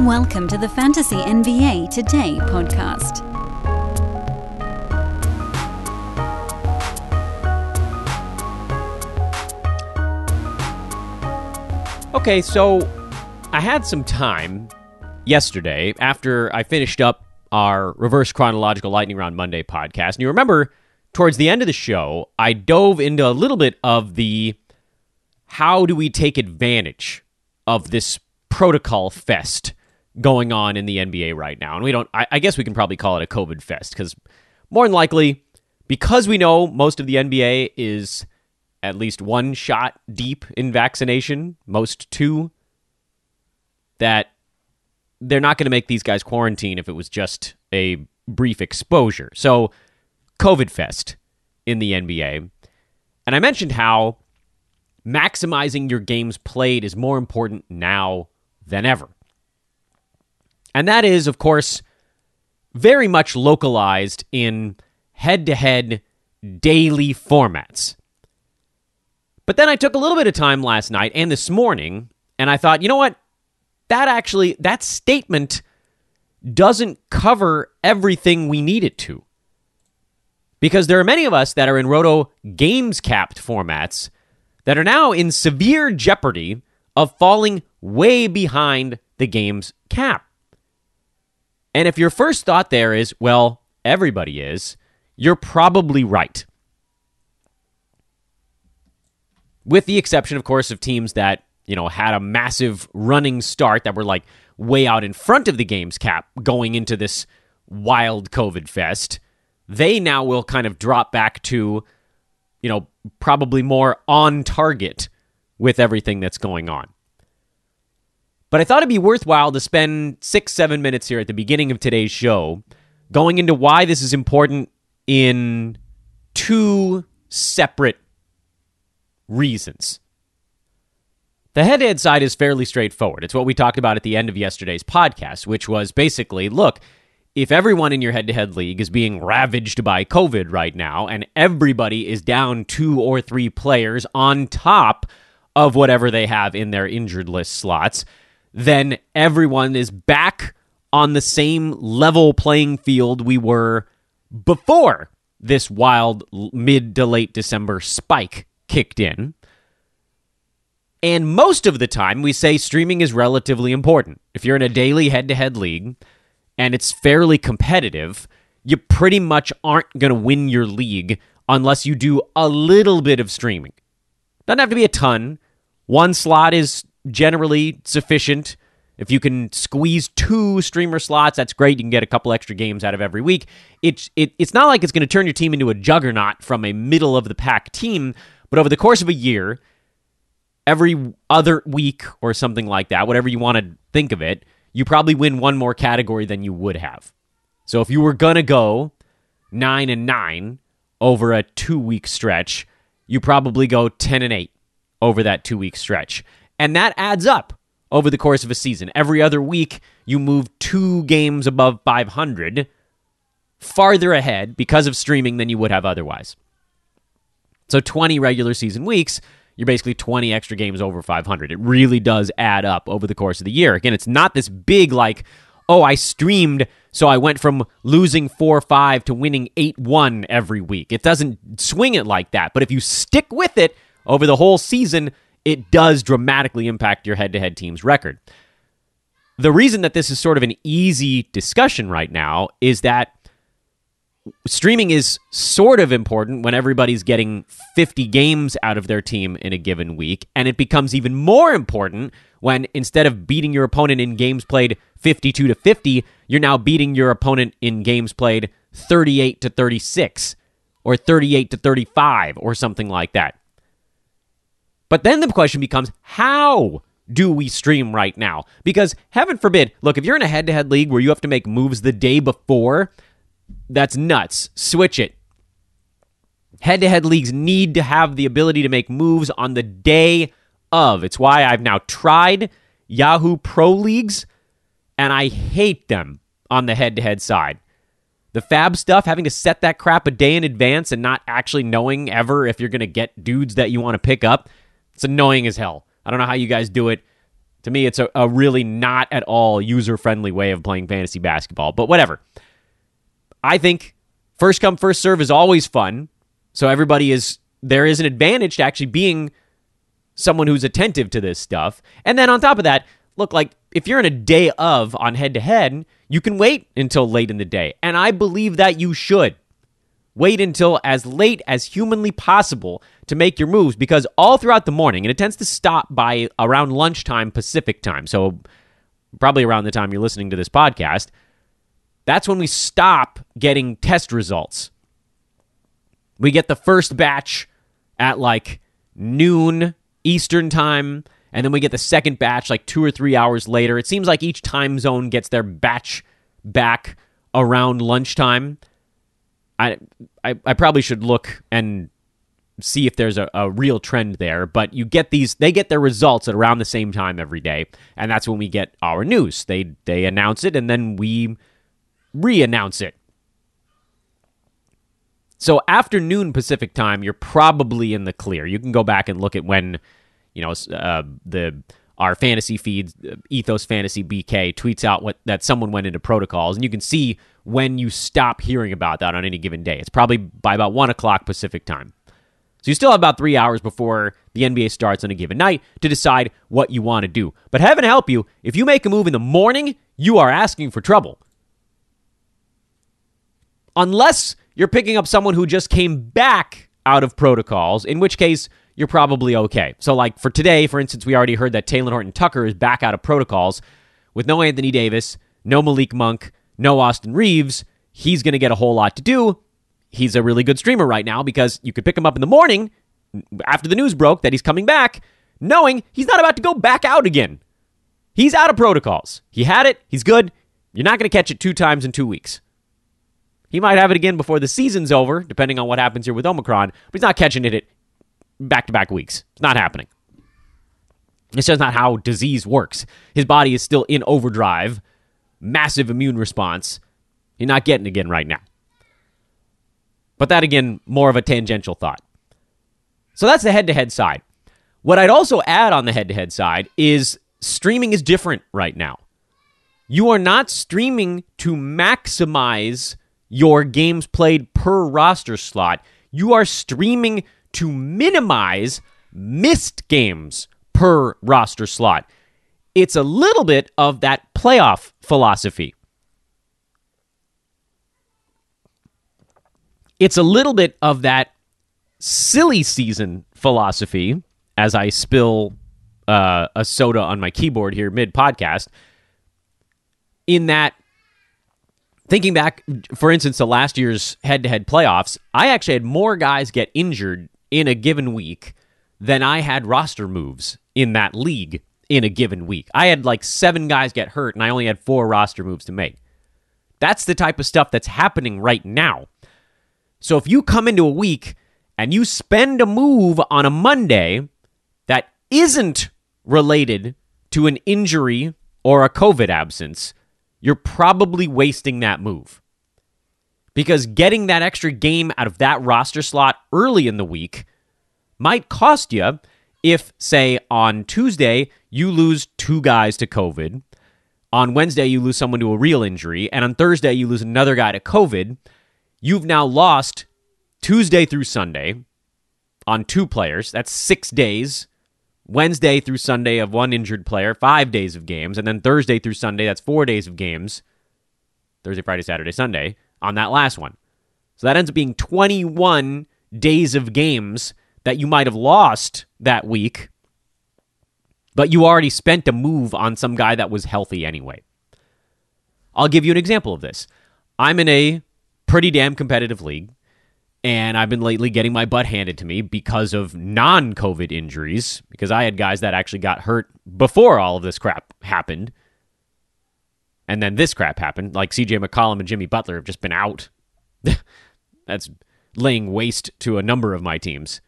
Welcome to the Fantasy NBA Today podcast. Okay, so I had some time yesterday after I finished up our reverse chronological lightning round Monday podcast. And you remember towards the end of the show, I dove into a little bit of the how do we take advantage of this protocol fest going on in the NBA right now. And we don't, I, I guess we can probably call it a COVID fest because more than likely, because we know most of the NBA is at least one shot deep in vaccination, most two, that they're not going to make these guys quarantine if it was just a brief exposure. So, COVID fest in the NBA. And I mentioned how maximizing your games played is more important now than ever. And that is, of course, very much localized in head to head daily formats. But then I took a little bit of time last night and this morning, and I thought, you know what? That actually, that statement doesn't cover everything we need it to. Because there are many of us that are in Roto games capped formats that are now in severe jeopardy of falling way behind the game's cap. And if your first thought there is, well, everybody is, you're probably right. With the exception, of course, of teams that, you know, had a massive running start that were like way out in front of the game's cap going into this wild COVID fest. They now will kind of drop back to, you know, probably more on target with everything that's going on. But I thought it'd be worthwhile to spend six, seven minutes here at the beginning of today's show going into why this is important in two separate reasons. The head to head side is fairly straightforward. It's what we talked about at the end of yesterday's podcast, which was basically look, if everyone in your head to head league is being ravaged by COVID right now, and everybody is down two or three players on top of whatever they have in their injured list slots, then everyone is back on the same level playing field we were before this wild mid to late December spike kicked in. And most of the time, we say streaming is relatively important. If you're in a daily head to head league and it's fairly competitive, you pretty much aren't going to win your league unless you do a little bit of streaming. Doesn't have to be a ton. One slot is generally sufficient. If you can squeeze two streamer slots, that's great. You can get a couple extra games out of every week. It's it, it's not like it's going to turn your team into a juggernaut from a middle of the pack team, but over the course of a year, every other week or something like that, whatever you want to think of it, you probably win one more category than you would have. So if you were going to go 9 and 9 over a 2-week stretch, you probably go 10 and 8 over that 2-week stretch. And that adds up over the course of a season. Every other week, you move 2 games above 500 farther ahead because of streaming than you would have otherwise. So 20 regular season weeks, you're basically 20 extra games over 500. It really does add up over the course of the year. Again, it's not this big, like, oh, I streamed, so I went from losing 4 5 to winning 8 1 every week. It doesn't swing it like that. But if you stick with it over the whole season, it does dramatically impact your head to head team's record. The reason that this is sort of an easy discussion right now is that streaming is sort of important when everybody's getting 50 games out of their team in a given week. And it becomes even more important when instead of beating your opponent in games played 52 to 50, you're now beating your opponent in games played 38 to 36 or 38 to 35 or something like that. But then the question becomes how do we stream right now? Because heaven forbid, look, if you're in a head to head league where you have to make moves the day before, that's nuts. Switch it. Head to head leagues need to have the ability to make moves on the day of. It's why I've now tried Yahoo Pro Leagues, and I hate them on the head to head side. The FAAB stuff, having to set that crap a day in advance and not actually knowing ever if you're going to get dudes that you want to pick up, it's annoying as hell. I don't know how you guys do it. To me, it's a, a really not at all user friendly way of playing fantasy basketball, but whatever. I think first come, first serve is always fun. So everybody is, there is an advantage to actually being someone who's attentive to this stuff. And then on top of that, look, like if you're in a day of on head to head, you can wait until late in the day. And I believe that you should. Wait until as late as humanly possible to make your moves because all throughout the morning, and it tends to stop by around lunchtime Pacific time. So, probably around the time you're listening to this podcast, that's when we stop getting test results. We get the first batch at like noon Eastern time, and then we get the second batch like two or three hours later. It seems like each time zone gets their batch back around lunchtime. I, I, I probably should look and see if there's a, a real trend there, but you get these they get their results at around the same time every day, and that's when we get our news. They they announce it and then we re-announce it. So afternoon Pacific time, you're probably in the clear. You can go back and look at when, you know, uh, the our fantasy feeds, Ethos Fantasy BK tweets out what that someone went into protocols, and you can see when you stop hearing about that on any given day. It's probably by about one o'clock Pacific time. So you still have about three hours before the NBA starts on a given night to decide what you want to do. But heaven help you, if you make a move in the morning, you are asking for trouble. Unless you're picking up someone who just came back out of protocols, in which case you're probably okay. So, like for today, for instance, we already heard that Talen Horton Tucker is back out of protocols with no Anthony Davis, no Malik Monk, no Austin Reaves, He's going to get a whole lot to do. He's a really good streamer right now because you could pick him up in the morning after the news broke that he's coming back, knowing he's not about to go back out again. He's out of protocols. He had it, he's good. You're not going to catch it two times in two weeks. He might have it again before the season's over, depending on what happens here with Omicron, but he's not catching it back to back weeks. It's not happening. It's just not how disease works. His body is still in overdrive, massive immune response. You're not getting again right now. But that, again, more of a tangential thought. So that's the head to head side. What I'd also add on the head to head side is streaming is different right now. You are not streaming to maximize your games played per roster slot. You are streaming to minimize missed games per roster slot. It's a little bit of that playoff philosophy. It's a little bit of that silly season philosophy as I spill uh, a soda on my keyboard here mid podcast. In that thinking back, for instance, to last year's head to head playoffs, I actually had more guys get injured in a given week than I had roster moves in that league in a given week. I had like seven guys get hurt, and I only had four roster moves to make. That's the type of stuff that's happening right now. So if you come into a week and you spend a move on a Monday that isn't related to an injury or a COVID absence, you're probably wasting that move. Because getting that extra game out of that roster slot early in the week might cost you if, say, on Tuesday, you lose two guys to COVID. On Wednesday, you lose someone to a real injury. And on Thursday, you lose another guy to COVID. You've now lost Tuesday through Sunday on two players. That's six days Wednesday through Sunday of one injured player, five days of games, and then Thursday through Sunday, that's four days of games. Thursday, Friday, Saturday, Sunday on that last one. So that ends up being 21 days of games that you might have lost that week, but you already spent a move on some guy that was healthy anyway. I'll give you an example of this. I'm in a pretty damn competitive league and I've been lately getting my butt handed to me because of non COVID injuries, because I had guys that actually got hurt before all of this crap happened. And then this crap happened. Like CJ McCollum and Jimmy Butler have just been out. That's laying waste to a number of my teams.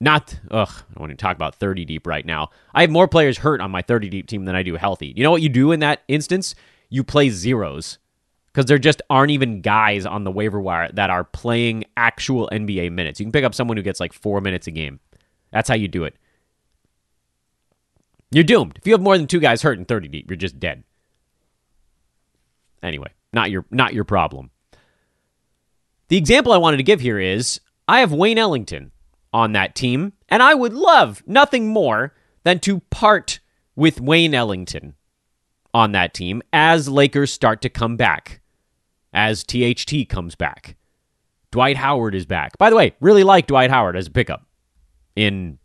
Not, ugh, I don't want to talk about 30 deep right now. I have more players hurt on my 30 deep team than I do healthy. You know what you do in that instance? You play zeros because there just aren't even guys on the waiver wire that are playing actual NBA minutes. You can pick up someone who gets like four minutes a game. That's how you do it. You're doomed. If you have more than two guys hurt in 30 deep, you're just dead. Anyway, not your not your problem. The example I wanted to give here is I have Wayne Ellington on that team, and I would love nothing more than to part with Wayne Ellington on that team as Lakers start to come back, as THT comes back. Dwight Howard is back. By the way, really like Dwight Howard as a pickup in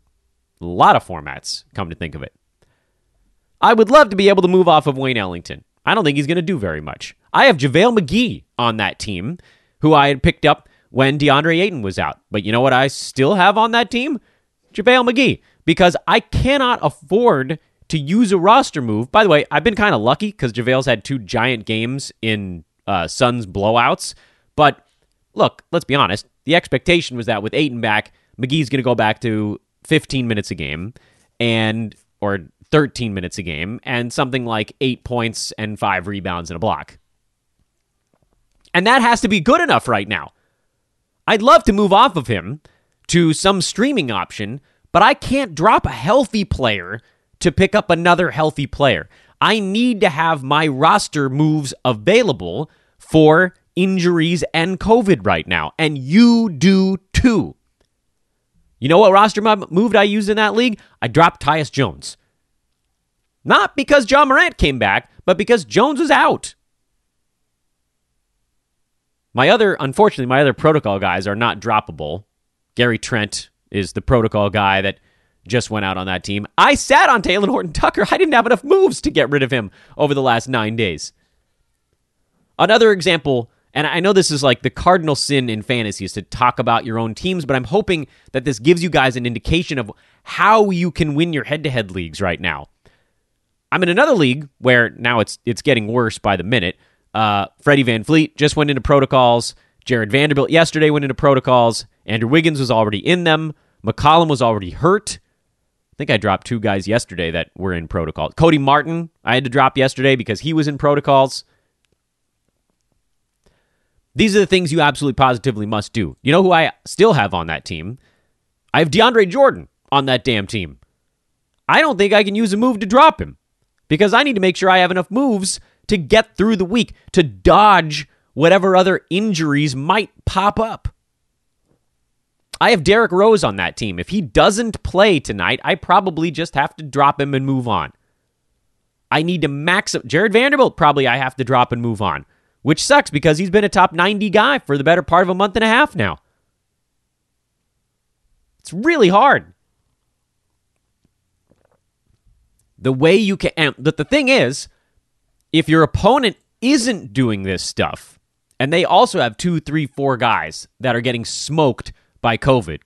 a lot of formats, come to think of it. I would love to be able to move off of Wayne Ellington. I don't think he's going to do very much. I have JaVale McGee on that team, who I had picked up when DeAndre Ayton was out. But you know what I still have on that team? JaVale McGee, because I cannot afford to use a roster move. By the way, I've been kind of lucky because JaVale's had two giant games in uh, Suns blowouts. But look, let's be honest. The expectation was that with Ayton back, McGee's going to go back to 15 minutes a game and or 13 minutes a game and something like 8 points and 5 rebounds and a block. And that has to be good enough right now. I'd love to move off of him to some streaming option, but I can't drop a healthy player to pick up another healthy player. I need to have my roster moves available for injuries and COVID right now, and you do too. You know what roster move I used in that league? I dropped Tyus Jones. Not because Ja Morant came back, but because Jones was out. My other, unfortunately, my other protocol guys are not droppable. Gary Trent is the protocol guy that just went out on that team. I sat on Talen Horton Tucker. I didn't have enough moves to get rid of him over the last nine days. Another example, and I know this is like the cardinal sin in fantasy is to talk about your own teams, but I'm hoping that this gives you guys an indication of how you can win your head to head leagues right now. I'm in another league where now it's it's getting worse by the minute. Uh, Freddie VanVleet just went into protocols. Jarred Vanderbilt yesterday went into protocols. Andrew Wiggins was already in them. McCollum was already hurt. I think I dropped two guys yesterday that were in protocols. Cody Martin, I had to drop yesterday because he was in protocols. These are the things you absolutely positively must do. You know who I still have on that team? I have DeAndre Jordan on that damn team. I don't think I can use a move to drop him because I need to make sure I have enough moves to get through the week, to dodge whatever other injuries might pop up. I have Derrick Rose on that team. If he doesn't play tonight, I probably just have to drop him and move on. I need to max up. Jarred Vanderbilt, probably I have to drop and move on, which sucks because he's been a top 90 guy for the better part of a month and a half now. It's really hard. The way you can, the, the thing is, if your opponent isn't doing this stuff, and they also have two, three, four guys that are getting smoked by COVID,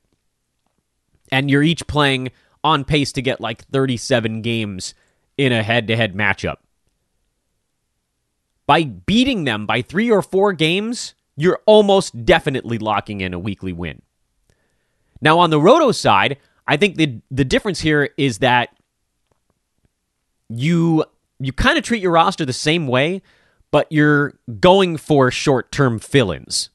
and you're each playing on pace to get like 37 games in a head to head matchup. By beating them by three or four games, you're almost definitely locking in a weekly win. Now, on the Roto side, I think the, the difference here is that you you kind of treat your roster the same way, but you're going for short term fill ins.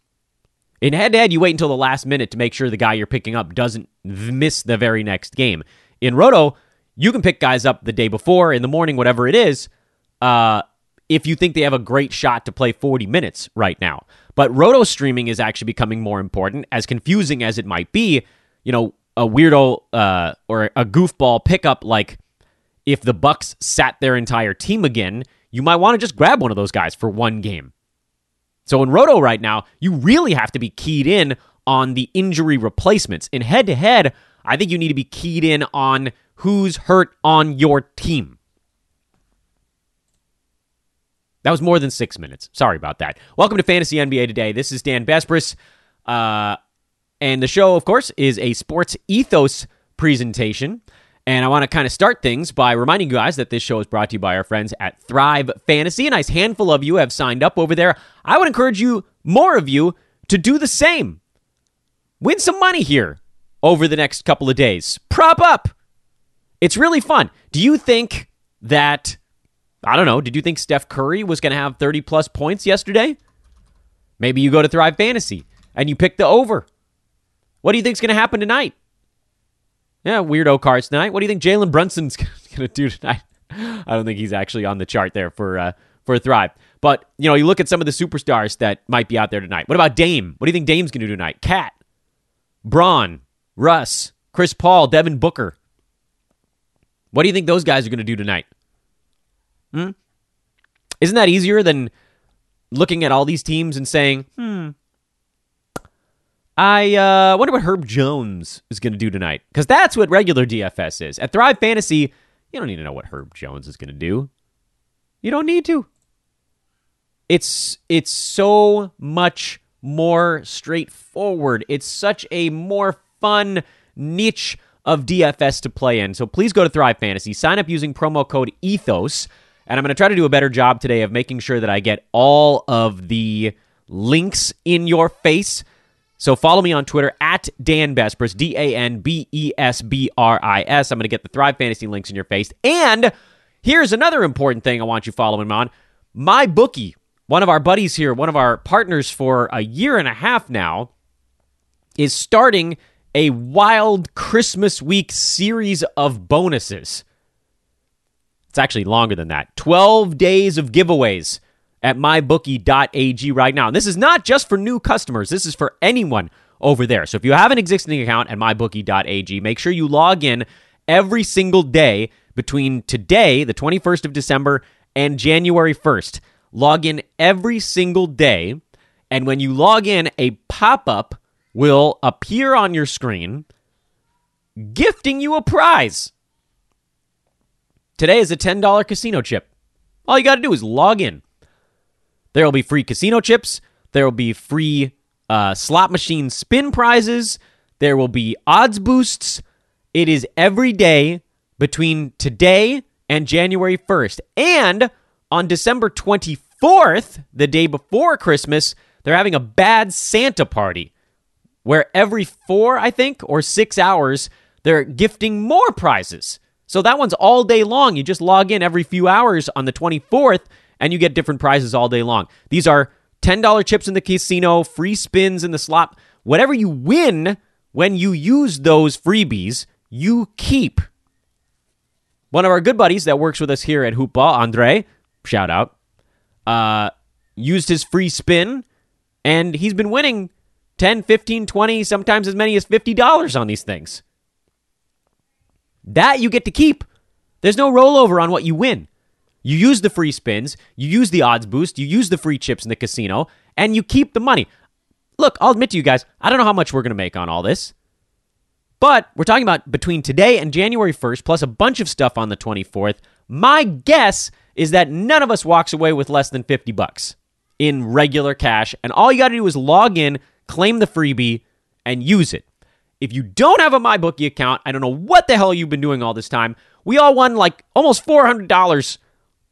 In head to head, you wait until the last minute to make sure the guy you're picking up doesn't miss the very next game. In Roto, you can pick guys up the day before, in the morning, whatever it is, uh, if you think they have a great shot to play 40 minutes right now. But Roto streaming is actually becoming more important, as confusing as it might be. You know, a weirdo uh, or a goofball pickup like if the Bucks sat their entire team again, you might want to just grab one of those guys for one game. So in Roto right now, you really have to be keyed in on the injury replacements. In head to head, I think you need to be keyed in on who's hurt on your team. That was more than six minutes. Sorry about that. Welcome to Fantasy NBA Today. This is Dan Besbris. Uh, and the show, of course, is a sports ethos presentation. And I want to kind of start things by reminding you guys that this show is brought to you by our friends at Thrive Fantasy. A nice handful of you have signed up over there. I would encourage you, more of you, to do the same. Win some money here over the next couple of days. Prop up. It's really fun. Do you think that, I don't know, did you think Steph Curry was going to have 30 plus points yesterday? Maybe you go to Thrive Fantasy and you pick the over. What do you think is going to happen tonight? Yeah, weirdo cards tonight. What do you think Jalen Brunson's going to do tonight? I don't think he's actually on the chart there for uh, for Thrive. But you know, you look at some of the superstars that might be out there tonight. What about Dame? What do you think Dame's going to do tonight? KAT, Braun, Russ, Chris Paul, Devin Booker. What do you think those guys are going to do tonight? Hmm? Isn't that easier than looking at all these teams and saying, hmm, I uh, wonder what Herb Jones is going to do tonight? Because that's what regular DFS is. At Thrive Fantasy, you don't need to know what Herb Jones is going to do. You don't need to. It's it's so much more straightforward. It's such a more fun niche of DFS to play in. So please go to Thrive Fantasy, sign up using promo code ETHOS, and I'm going to try to do a better job today of making sure that I get all of the links in your face. So follow me on Twitter at Dan Besbris, D A N B E S B R I S. I'm going to get the Thrive Fantasy links in your face. And here's another important thing I want you following on. My bookie, one of our buddies here, one of our partners for a year and a half now, is starting a wild Christmas week series of bonuses. It's actually longer than that. 12 days of giveaways at mybookie.ag right now. And this is not just for new customers, this is for anyone over there. So if you have an existing account at mybookie.ag, make sure you log in every single day between today, the 21st of December, and January 1st. Log in every single day. And when you log in, a pop up will appear on your screen gifting you a prize. Today is a $10 casino chip. All you got to do is log in. There will be free casino chips. There will be free uh, slot machine spin prizes. There will be odds boosts. It is every day between today and January 1st. And on December 24th, the day before Christmas, they're having a bad Santa party where every four, I think, or six hours, they're gifting more prizes. So that one's all day long. You just log in every few hours on the 24th and you get different prizes all day long. These are $10 chips in the casino, free spins in the slot. Whatever you win when you use those freebies, you keep. One of our good buddies that works with us here at Hoopball, Andre, shout out, uh, used his free spin and he's been winning 10, 15, 20, sometimes as many as $50 on these things. That you get to keep. There's no rollover on what you win. You use the free spins, you use the odds boost, you use the free chips in the casino, and you keep the money. Look, I'll admit to you guys, I don't know how much we're going to make on all this. But we're talking about between today and January 1st, plus a bunch of stuff on the 24th. My guess is that none of us walks away with less than 50 bucks in regular cash. And all you got to do is log in, claim the freebie, and use it. If you don't have a MyBookie account, I don't know what the hell you've been doing all this time. We all won like almost $400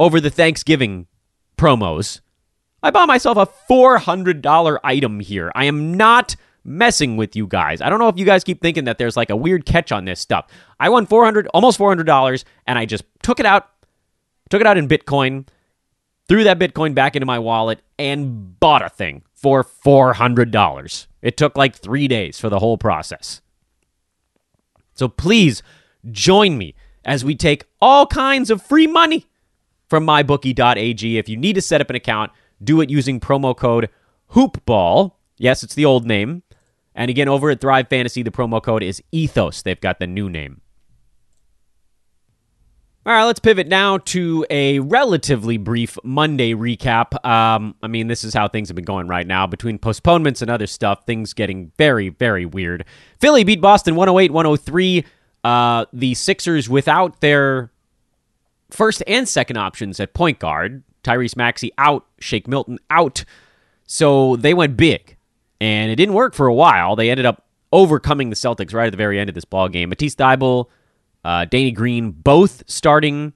over the Thanksgiving promos. I bought myself a $400 item here. I am not messing with you guys. I don't know if you guys keep thinking that there's like a weird catch on this stuff. I won 400 almost $400 and I just took it out took it out in Bitcoin, threw that Bitcoin back into my wallet and bought a thing for $400. It took like 3 days for the whole process. So please join me as we take all kinds of free money from mybookie.ag. If you need to set up an account, do it using promo code HOOPBALL. Yes, it's the old name. And again, over at Thrive Fantasy, the promo code is ETHOS. They've got the new name. All right, let's pivot now to a relatively brief Monday recap. Um, I mean, this is how things have been going right now. Between postponements and other stuff, things getting very, very weird. Philly beat Boston 108 103. Uh, the Sixers, without their first and second options at point guard. Tyrese Maxey out, Shake Milton out. So they went big. And it didn't work for a while. They ended up overcoming the Celtics right at the very end of this ball game. Matisse Thybulle, uh, Danny Green, both starting,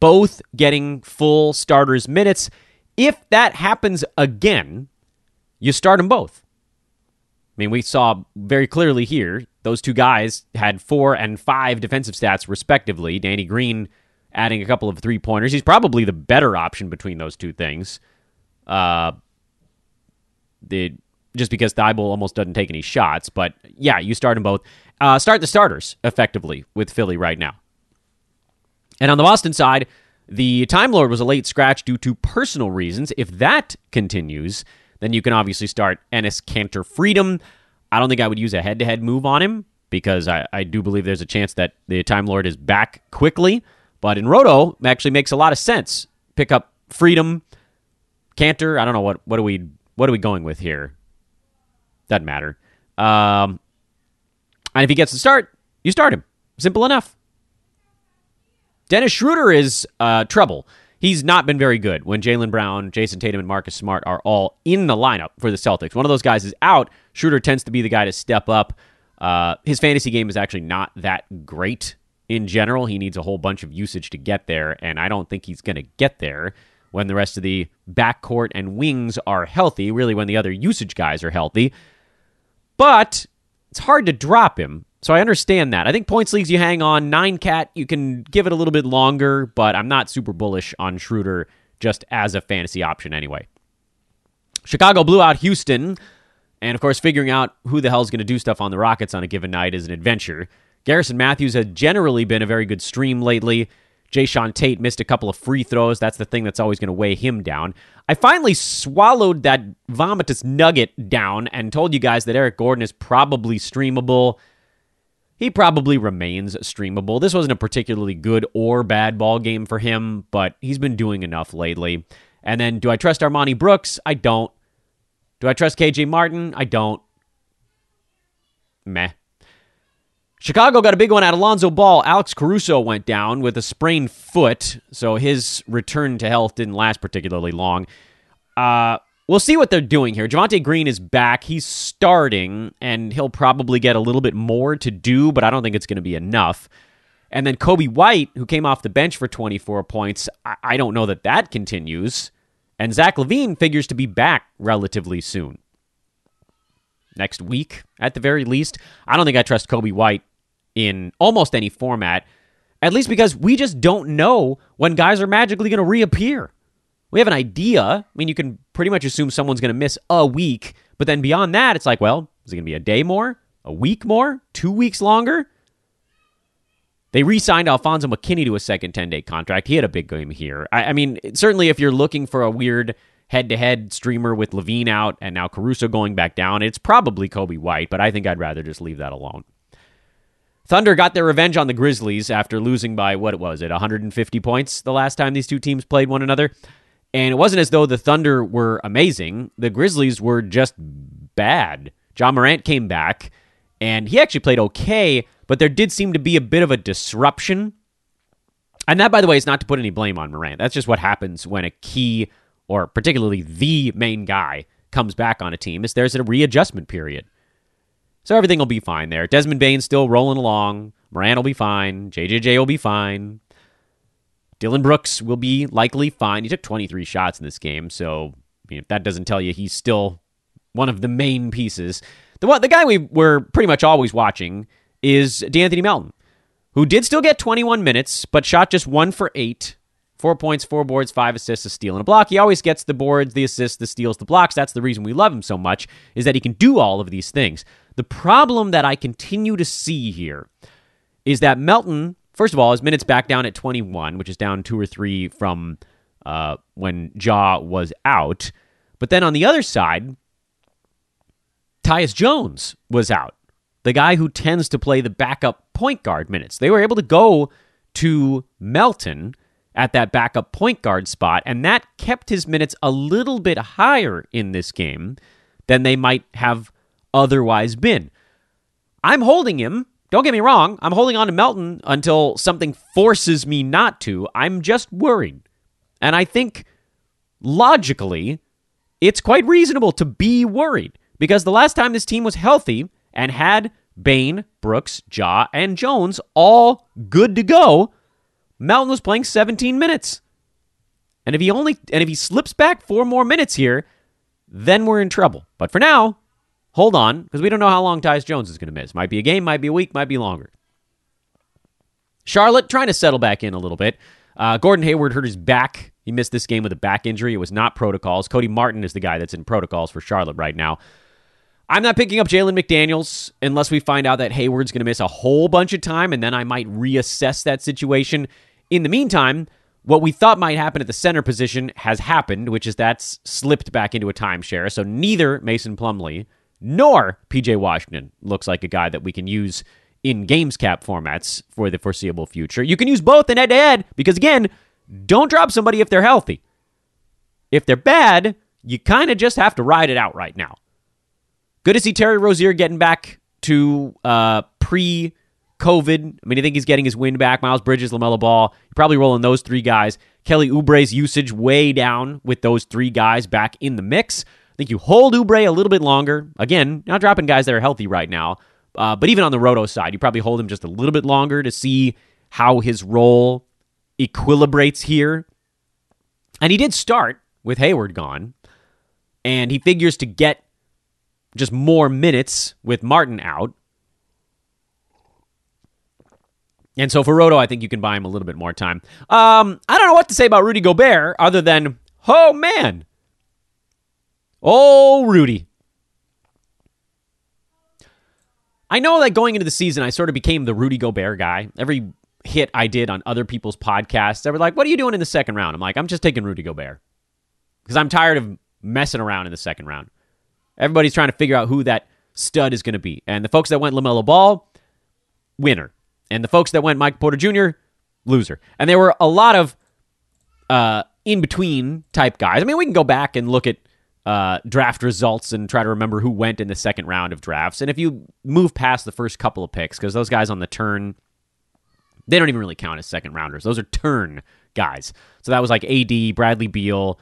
both getting full starters minutes. If that happens again, you start them both. I mean, we saw very clearly here those two guys had four and five defensive stats respectively. Danny Green adding a couple of three pointers. He's probably the better option between those two things. Uh, the just because Thybulle almost doesn't take any shots, but yeah, you start them both. uh, start the starters effectively with Philly right now. And on the Boston side, the Time Lord was a late scratch due to personal reasons. If that continues, then you can obviously start Enes Kanter Freedom. I don't think I would use a head to head move on him because I, I do believe there's a chance that the Time Lord is back quickly. But in Roto, actually makes a lot of sense. Pick up Freedom, Kanter. I don't know what what are we what are we going with here. Doesn't matter. Um, and if he gets the start, you start him. Simple enough. Dennis Schroeder is uh, trouble. He's not been very good when Jaylen Brown, Jayson Tatum, and Marcus Smart are all in the lineup for the Celtics. One of those guys is out. Schroeder tends to be the guy to step up. Uh, his fantasy game is actually not that great in general. He needs a whole bunch of usage to get there, and I don't think he's going to get there when the rest of the backcourt and wings are healthy, really, when the other usage guys are healthy. But it's hard to drop him so I understand that. I think points leagues you hang on. Nine cat, you can give it a little bit longer, but I'm not super bullish on Schroeder just as a fantasy option anyway. Chicago blew out Houston, and of course, figuring out who the hell is going to do stuff on the Rockets on a given night is an adventure. Garrison Matthews has generally been a very good stream lately. Jae'Sean Tate missed a couple of free throws. That's the thing that's always going to weigh him down. I finally swallowed that vomitous nugget down and told you guys that Eric Gordon is probably streamable he probably remains streamable. This wasn't a particularly good or bad ball game for him, but he's been doing enough lately. And then, do I trust Armoni Brooks? I don't. Do I trust KJ Martin? I don't. Meh. Chicago got a big one out of Lonzo Ball. Alex Caruso went down with a sprained foot, so his return to health didn't last particularly long. Uh, we'll see what they're doing here. Javonte Green is back. He's starting, and he'll probably get a little bit more to do, but I don't think it's going to be enough. And then Coby White, who came off the bench for 24 points, I, I don't know that that continues. And Zach LaVine figures to be back relatively soon. Next week, at the very least. I don't think I trust Coby White in almost any format, at least because we just don't know when guys are magically going to reappear we have an idea. I mean, you can pretty much assume someone's going to miss a week, but then beyond that, it's like, well, is it going to be a day more, a week more, two weeks longer? They re signed Alfonzo McKinnie to a second 10 day contract. He had a big game here. I, I mean, certainly if you're looking for a weird head to head streamer with LaVine out and now Caruso going back down, it's probably Coby White, but I think I'd rather just leave that alone. Thunder got their revenge on the Grizzlies after losing by, what was it, 150 points the last time these two teams played one another. And it wasn't as though the Thunder were amazing. The Grizzlies were just bad. Ja Morant came back, and he actually played okay, but there did seem to be a bit of a disruption. And that, by the way, is not to put any blame on Morant. That's just what happens when a key, or particularly the main guy, comes back on a team. Is there's a readjustment period. So everything will be fine there. Desmond Bane's still rolling along. Moran will be fine. JJJ will be fine. Dillon Brooks will be likely fine. He took 23 shots in this game, so I mean, if that doesn't tell you he's still one of the main pieces. The one, the guy we were pretty much always watching is De'Anthony Melton, who did still get 21 minutes, but shot just one for eight. Four points, four boards, five assists, a steal, and a block. He always gets the boards, the assists, the steals, the blocks. That's the reason we love him so much, is that he can do all of these things. The problem that I continue to see here is that Melton First of all, his minutes back down at 21, which is down two or three from uh, when Ja was out. But then on the other side, Tyus Jones was out, the guy who tends to play the backup point guard minutes. They were able to go to Melton at that backup point guard spot, and that kept his minutes a little bit higher in this game than they might have otherwise been. I'm holding him don't get me wrong, I'm holding on to Melton until something forces me not to. I'm just worried. And I think logically, it's quite reasonable to be worried because the last time this team was healthy and had Bane, Brooks, Ja, and Jones all good to go, Melton was playing 17 minutes. And if he only and if he slips back four more minutes here, then we're in trouble. But for now, hold on, because we don't know how long Tyus Jones is going to miss. Might be a game, might be a week, might be longer. Charlotte trying to settle back in a little bit. Uh, Gordon Hayward hurt his back. He missed this game with a back injury. It was not protocols. Cody Martin is the guy that's in protocols for Charlotte right now. I'm not picking up Jalen McDaniels unless we find out that Hayward's going to miss a whole bunch of time, and then I might reassess that situation. In the meantime, what we thought might happen at the center position has happened, which is that's slipped back into a timeshare. So neither Mason Plumlee nor PJ Washington looks like a guy that we can use in games cap formats for the foreseeable future. You can use both in head to head because, again, don't drop somebody if they're healthy. If they're bad, you kind of just have to ride it out right now. Good to see Terry Rozier getting back to uh, pre COVID. I mean, I think he's getting his wind back. Miles Bridges, LaMelo Ball. You're probably rolling those three guys. Kelly Oubre's usage way down with those three guys back in the mix. I think you hold Oubre a little bit longer. Again, not dropping guys that are healthy right now. Uh, but even on the Roto side, you probably hold him just a little bit longer to see how his role equilibrates here. And he did start with Hayward gone. And he figures to get just more minutes with Martin out. And so for Roto, I think you can buy him a little bit more time. Um, I don't know what to say about Rudy Gobert other than, oh man. Oh, Rudy. I know that going into the season, I sort of became the Rudy Gobert guy. Every hit I did on other people's podcasts, they were like, What are you doing in the second round? I'm like, I'm just taking Rudy Gobert. Because I'm tired of messing around in the second round. Everybody's trying to figure out who that stud is going to be. And the folks that went LaMelo Ball, winner. And the folks that went Mike Porter Jr., loser. And there were a lot of uh, in between type guys. I mean, we can go back and look at uh, draft results and try to remember who went in the second round of drafts. And if you move past the first couple of picks, because those guys on the turn, they don't even really count as second rounders. Those are turn guys. So that was like AD, Bradley Beal,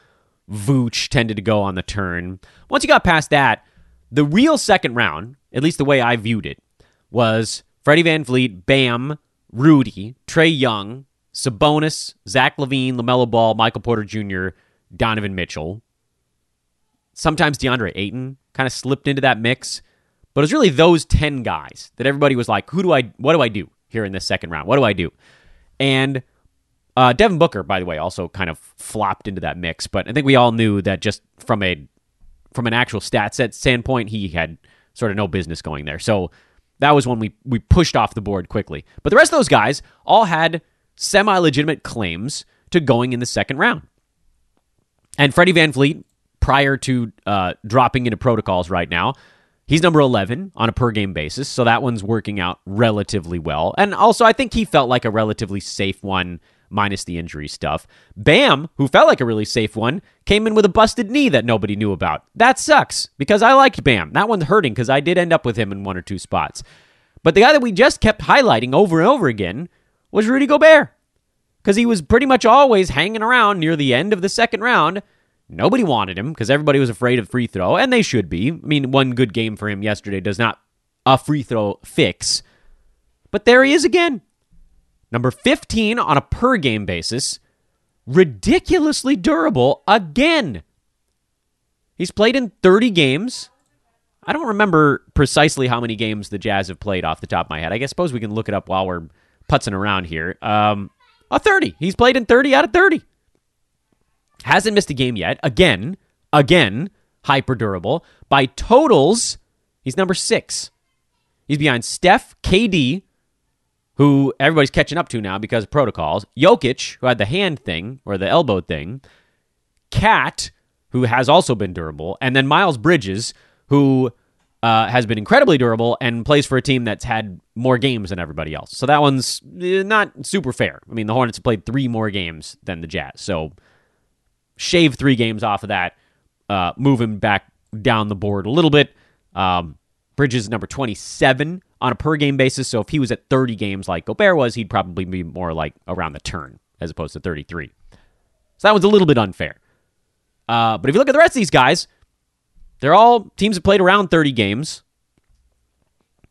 Vooch tended to go on the turn. Once you got past that, the real second round, at least the way I viewed it, was Freddie VanVleet, Bam, Rudy, Trae Young, Sabonis, Zach LaVine, LaMelo Ball, Michael Porter Jr., Donovan Mitchell. Sometimes DeAndre Ayton kind of slipped into that mix. But it was really those 10 guys that everybody was like, who do I, what do I do here in this second round? What do I do? And uh, Devin Booker, by the way, also kind of flopped into that mix, but I think we all knew that just from a from an actual stat set standpoint, he had sort of no business going there. So that was when we we pushed off the board quickly. But the rest of those guys all had semi legitimate claims to going in the second round. And Freddie VanVleet, prior to uh, dropping into protocols right now, he's number 11 on a per game basis. So that one's working out relatively well. And also, I think he felt like a relatively safe one minus the injury stuff. Bam, who felt like a really safe one, came in with a busted knee that nobody knew about. That sucks because I liked Bam. That one's hurting because I did end up with him in one or two spots. But the guy that we just kept highlighting over and over again was Rudy Gobert because he was pretty much always hanging around near the end of the second round. Nobody wanted him because everybody was afraid of free throw, and they should be. I mean, one good game for him yesterday does not a free throw fix. But there he is again. Number 15 on a per game basis. Ridiculously durable again. He's played in 30 games. I don't remember precisely how many games the Jazz have played off the top of my head. I guess suppose we can look it up while we're putzing around here. Um, a 30. He's played in 30 out of 30. Hasn't missed a game yet. Again, again, hyper durable. By totals, he's number six. He's behind Steph, KD, who everybody's catching up to now because of protocols. Jokic, who had the hand thing or the elbow thing. KAT, who has also been durable. And then Miles Bridges, who uh, has been incredibly durable and plays for a team that's had more games than everybody else. So that one's eh, not super fair. I mean, the Hornets have played three more games than the Jazz. So shave three games off of that, uh, move him back down the board a little bit. Um, Bridges number 27 on a per game basis. So if he was at 30 games like Gobert was, he'd probably be more like around the turn as opposed to 33. So that was a little bit unfair. Uh, but if you look at the rest of these guys, they're all teams that played around 30 games.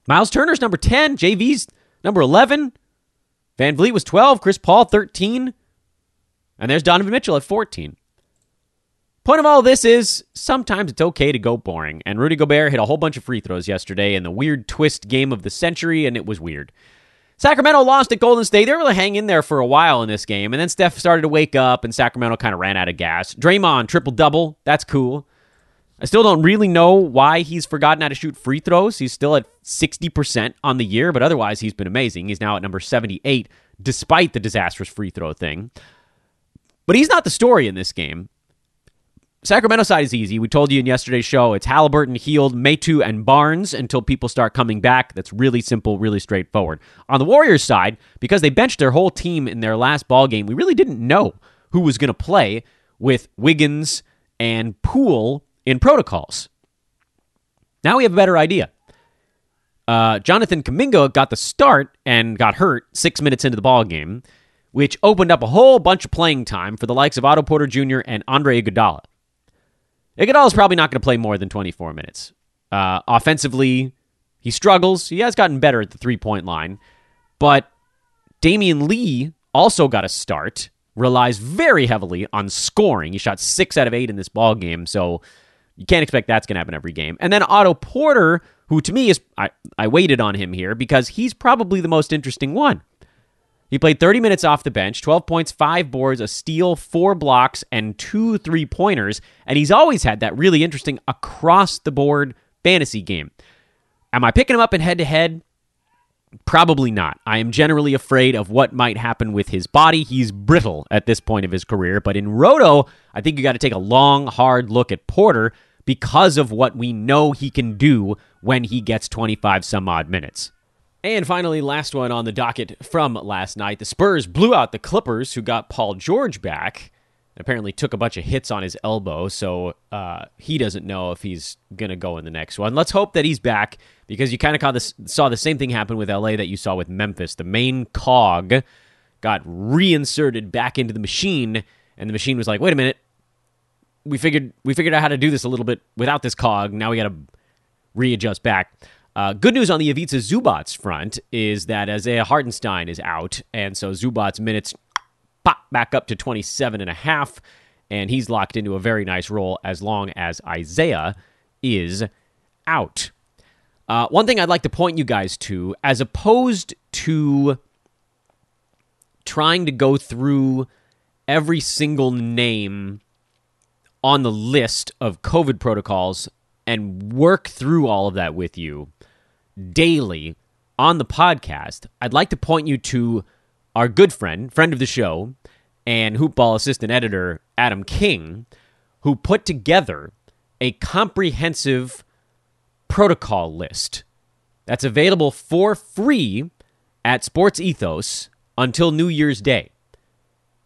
Miles Turner's number 10, JV's number 11, VanVleet was 12, Chris Paul 13, and there's Donovan Mitchell at 14. Point of all this is sometimes it's okay to go boring, and Rudy Gobert hit a whole bunch of free throws yesterday in the weird twist game of the century, and it was weird. Sacramento lost at Golden State. They were really hanging in there for a while in this game, and then Steph started to wake up, and Sacramento kind of ran out of gas. Draymond triple double, that's cool. I still don't really know why he's forgotten how to shoot free throws. He's still at 60% on the year, but otherwise he's been amazing. He's now at number 78 despite the disastrous free throw thing. But he's not the story in this game. Sacramento side is easy. We told you in yesterday's show it's Halliburton, Hield, Metu, and Barnes until people start coming back. That's really simple, really straightforward. On the Warriors side, because they benched their whole team in their last ball game, we really didn't know who was going to play with Wiggins and Poole in protocols. Now we have a better idea. Uh, Jonathan Kuminga got the start and got hurt six minutes into the ball game, which opened up a whole bunch of playing time for the likes of Otto Porter Jr. and Andre Iguodala. Iguodala is probably not going to play more than 24 minutes. Uh, offensively, he struggles. He has gotten better at the three point line, but Damion Lee also got a start. Relies very heavily on scoring. He shot six out of eight in this ball game, so you can't expect that's going to happen every game. And then Otto Porter, who to me is I, I waited on him here because he's probably the most interesting one. He played 30 minutes off the bench, 12 points, 5 boards, a steal, 4 blocks, and 2 three pointers. And he's always had that really interesting across the board fantasy game. Am I picking him up in head to head? Probably not. I am generally afraid of what might happen with his body. He's brittle at this point of his career. But in Roto, I think you got to take a long, hard look at Porter because of what we know he can do when he gets 25 some odd minutes. And finally, last one on the docket from last night. The Spurs blew out the Clippers, who got Paul George back. Apparently, took a bunch of hits on his elbow, so uh, he doesn't know if he's going to go in the next one. Let's hope that he's back because you kind of saw the same thing happen with LA that you saw with Memphis. The main cog got reinserted back into the machine, and the machine was like, wait a minute. We figured we figured out how to do this a little bit without this cog. Now we got to readjust back. Uh, good news on the Ivica Zubac front is that Isaiah Hartenstein is out, and so Zubac's minutes pop back up to 27 and a half, and he's locked into a very nice role as long as Isaiah is out. Uh, one thing I'd like to point you guys to, as opposed to trying to go through every single name on the list of COVID protocols and work through all of that with you daily on the podcast, I'd like to point you to our good friend, friend of the show, and hoopball assistant editor Adam King, who put together a comprehensive protocol list that's available for free at Sports Ethos until New Year's Day.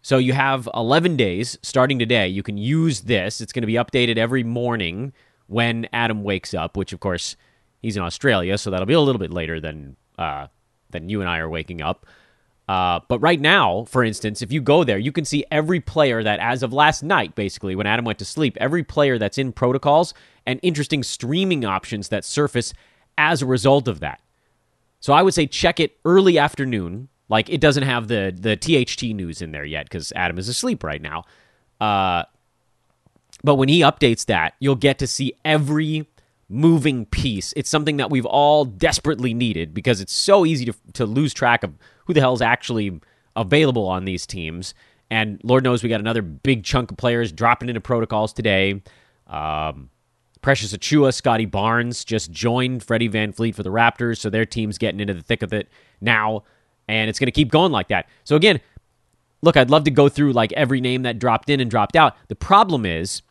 So you have 11 days starting today. You can use this. It's going to be updated every morning when Adam wakes up, which of course he's in Australia, so that'll be a little bit later than uh, than you and I are waking up. Uh, but right now, for instance, if you go there, you can see every player that, as of last night, basically, when Adam went to sleep, every player that's in protocols and interesting streaming options that surface as a result of that. So I would say check it early afternoon. Like it doesn't have the the THT news in there yet because Adam is asleep right now. Uh, but when he updates that, you'll get to see every moving piece. It's something that we've all desperately needed because it's so easy to, to lose track of who the hell is actually available on these teams. And Lord knows we got another big chunk of players dropping into protocols today. Um, Precious Achiuwa, Scottie Barnes just joined Freddie VanVleet for the Raptors, so their team's getting into the thick of it now, and it's going to keep going like that. So again, look, I'd love to go through like every name that dropped in and dropped out. The problem is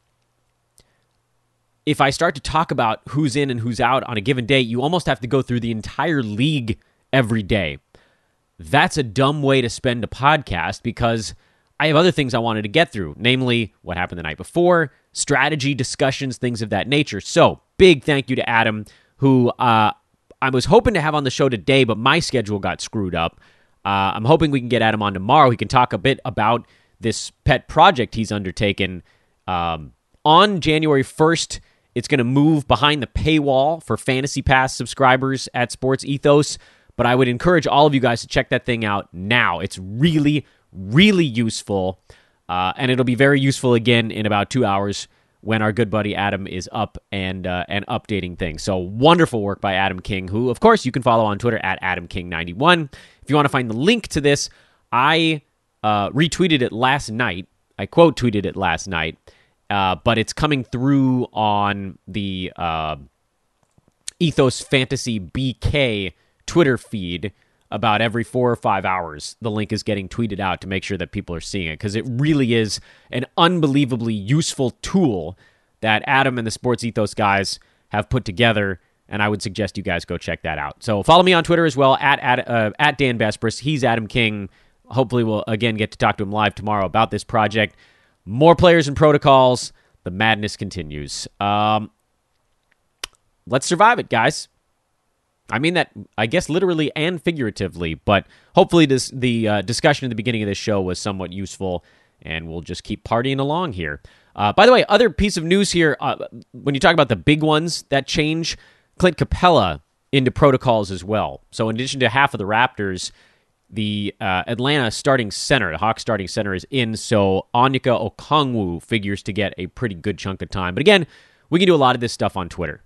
if I start to talk about who's in and who's out on a given day, you almost have to go through the entire league every day. That's a dumb way to spend a podcast because I have other things I wanted to get through, namely what happened the night before, strategy discussions, things of that nature. So, big thank you to Adam, who uh, I was hoping to have on the show today, but my schedule got screwed up. Uh, I'm hoping we can get Adam on tomorrow. He can talk a bit about this pet project he's undertaken. Um, on January 1st, it's going to move behind the paywall for Fantasy Pass subscribers at Sports Ethos. But I would encourage all of you guys to check that thing out now. It's really, really useful. Uh, and it'll be very useful again in about two hours when our good buddy Adam is up and uh, and updating things. So wonderful work by Adam King, who of course you can follow on Twitter at Adam King ninety one. If you want to find the link to this, I uh, retweeted it last night. I quote tweeted it last night, uh, but it's coming through on the uh, Ethos Fantasy BK Twitter feed about every four or five hours. The link is getting tweeted out to make sure that people are seeing it because it really is an unbelievably useful tool that Adam and the Sports Ethos guys have put together. And I would suggest you guys go check that out. So follow me on Twitter as well at at, uh, at Dan Besbris. He's Adam King. Hopefully, we'll again get to talk to him live tomorrow about this project. More players and protocols. The madness continues. Um, let's survive it, guys. I mean that, I guess, literally and figuratively, but hopefully, this the uh, discussion at the beginning of this show was somewhat useful, and we'll just keep partying along here. Uh, by the way, other piece of news here uh, when you talk about the big ones that change, Clint Capela into protocols as well. So, in addition to half of the Raptors, the uh, Atlanta starting center, the Hawks starting center, is in. So, Onyeka Okongwu figures to get a pretty good chunk of time. But again, we can do a lot of this stuff on Twitter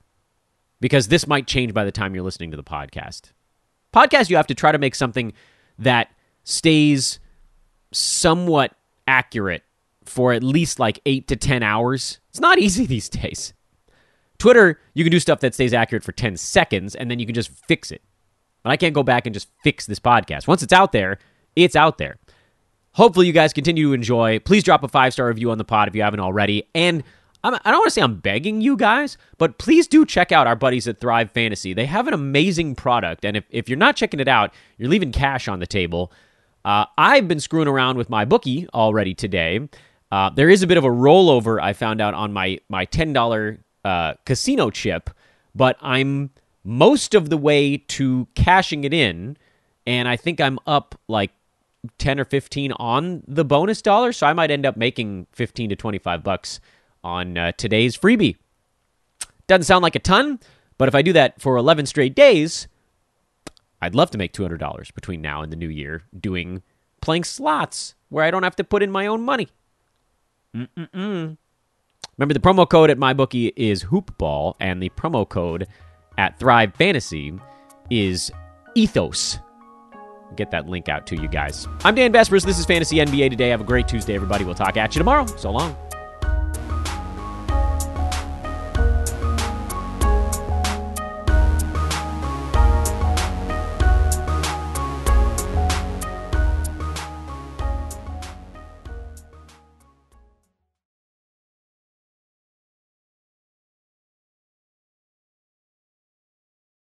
because this might change by the time you're listening to the podcast. Podcast, you have to try to make something that stays somewhat accurate for at least like eight to 10 hours. It's not easy these days. Twitter, you can do stuff that stays accurate for 10 seconds and then you can just fix it. But I can't go back and just fix this podcast. Once it's out there, it's out there. Hopefully, you guys continue to enjoy. Please drop a five star review on the pod if you haven't already. And I'm, I do not want to say I'm begging you guys, but please do check out our buddies at Thrive Fantasy. They have an amazing product, and if, if you're not checking it out, you're leaving cash on the table. Uh, I've been screwing around with my bookie already today. Uh, there is a bit of a rollover I found out on my my ten dollar uh, casino chip, but I'm most of the way to cashing it in, and I think I'm up like 10 or 15 on the bonus dollar, so I might end up making 15 to 25 bucks on uh, today's freebie. Doesn't sound like a ton, but if I do that for 11 straight days, I'd love to make $200 between now and the new year doing playing slots where I don't have to put in my own money. Mm-mm-mm. Remember, the promo code at MyBookie is HoopBall, and the promo code at Thrive Fantasy is Ethos. Get that link out to you guys. I'm Dan Besbris. This is Fantasy NBA Today. Have a great Tuesday, everybody. We'll talk at you tomorrow. So long.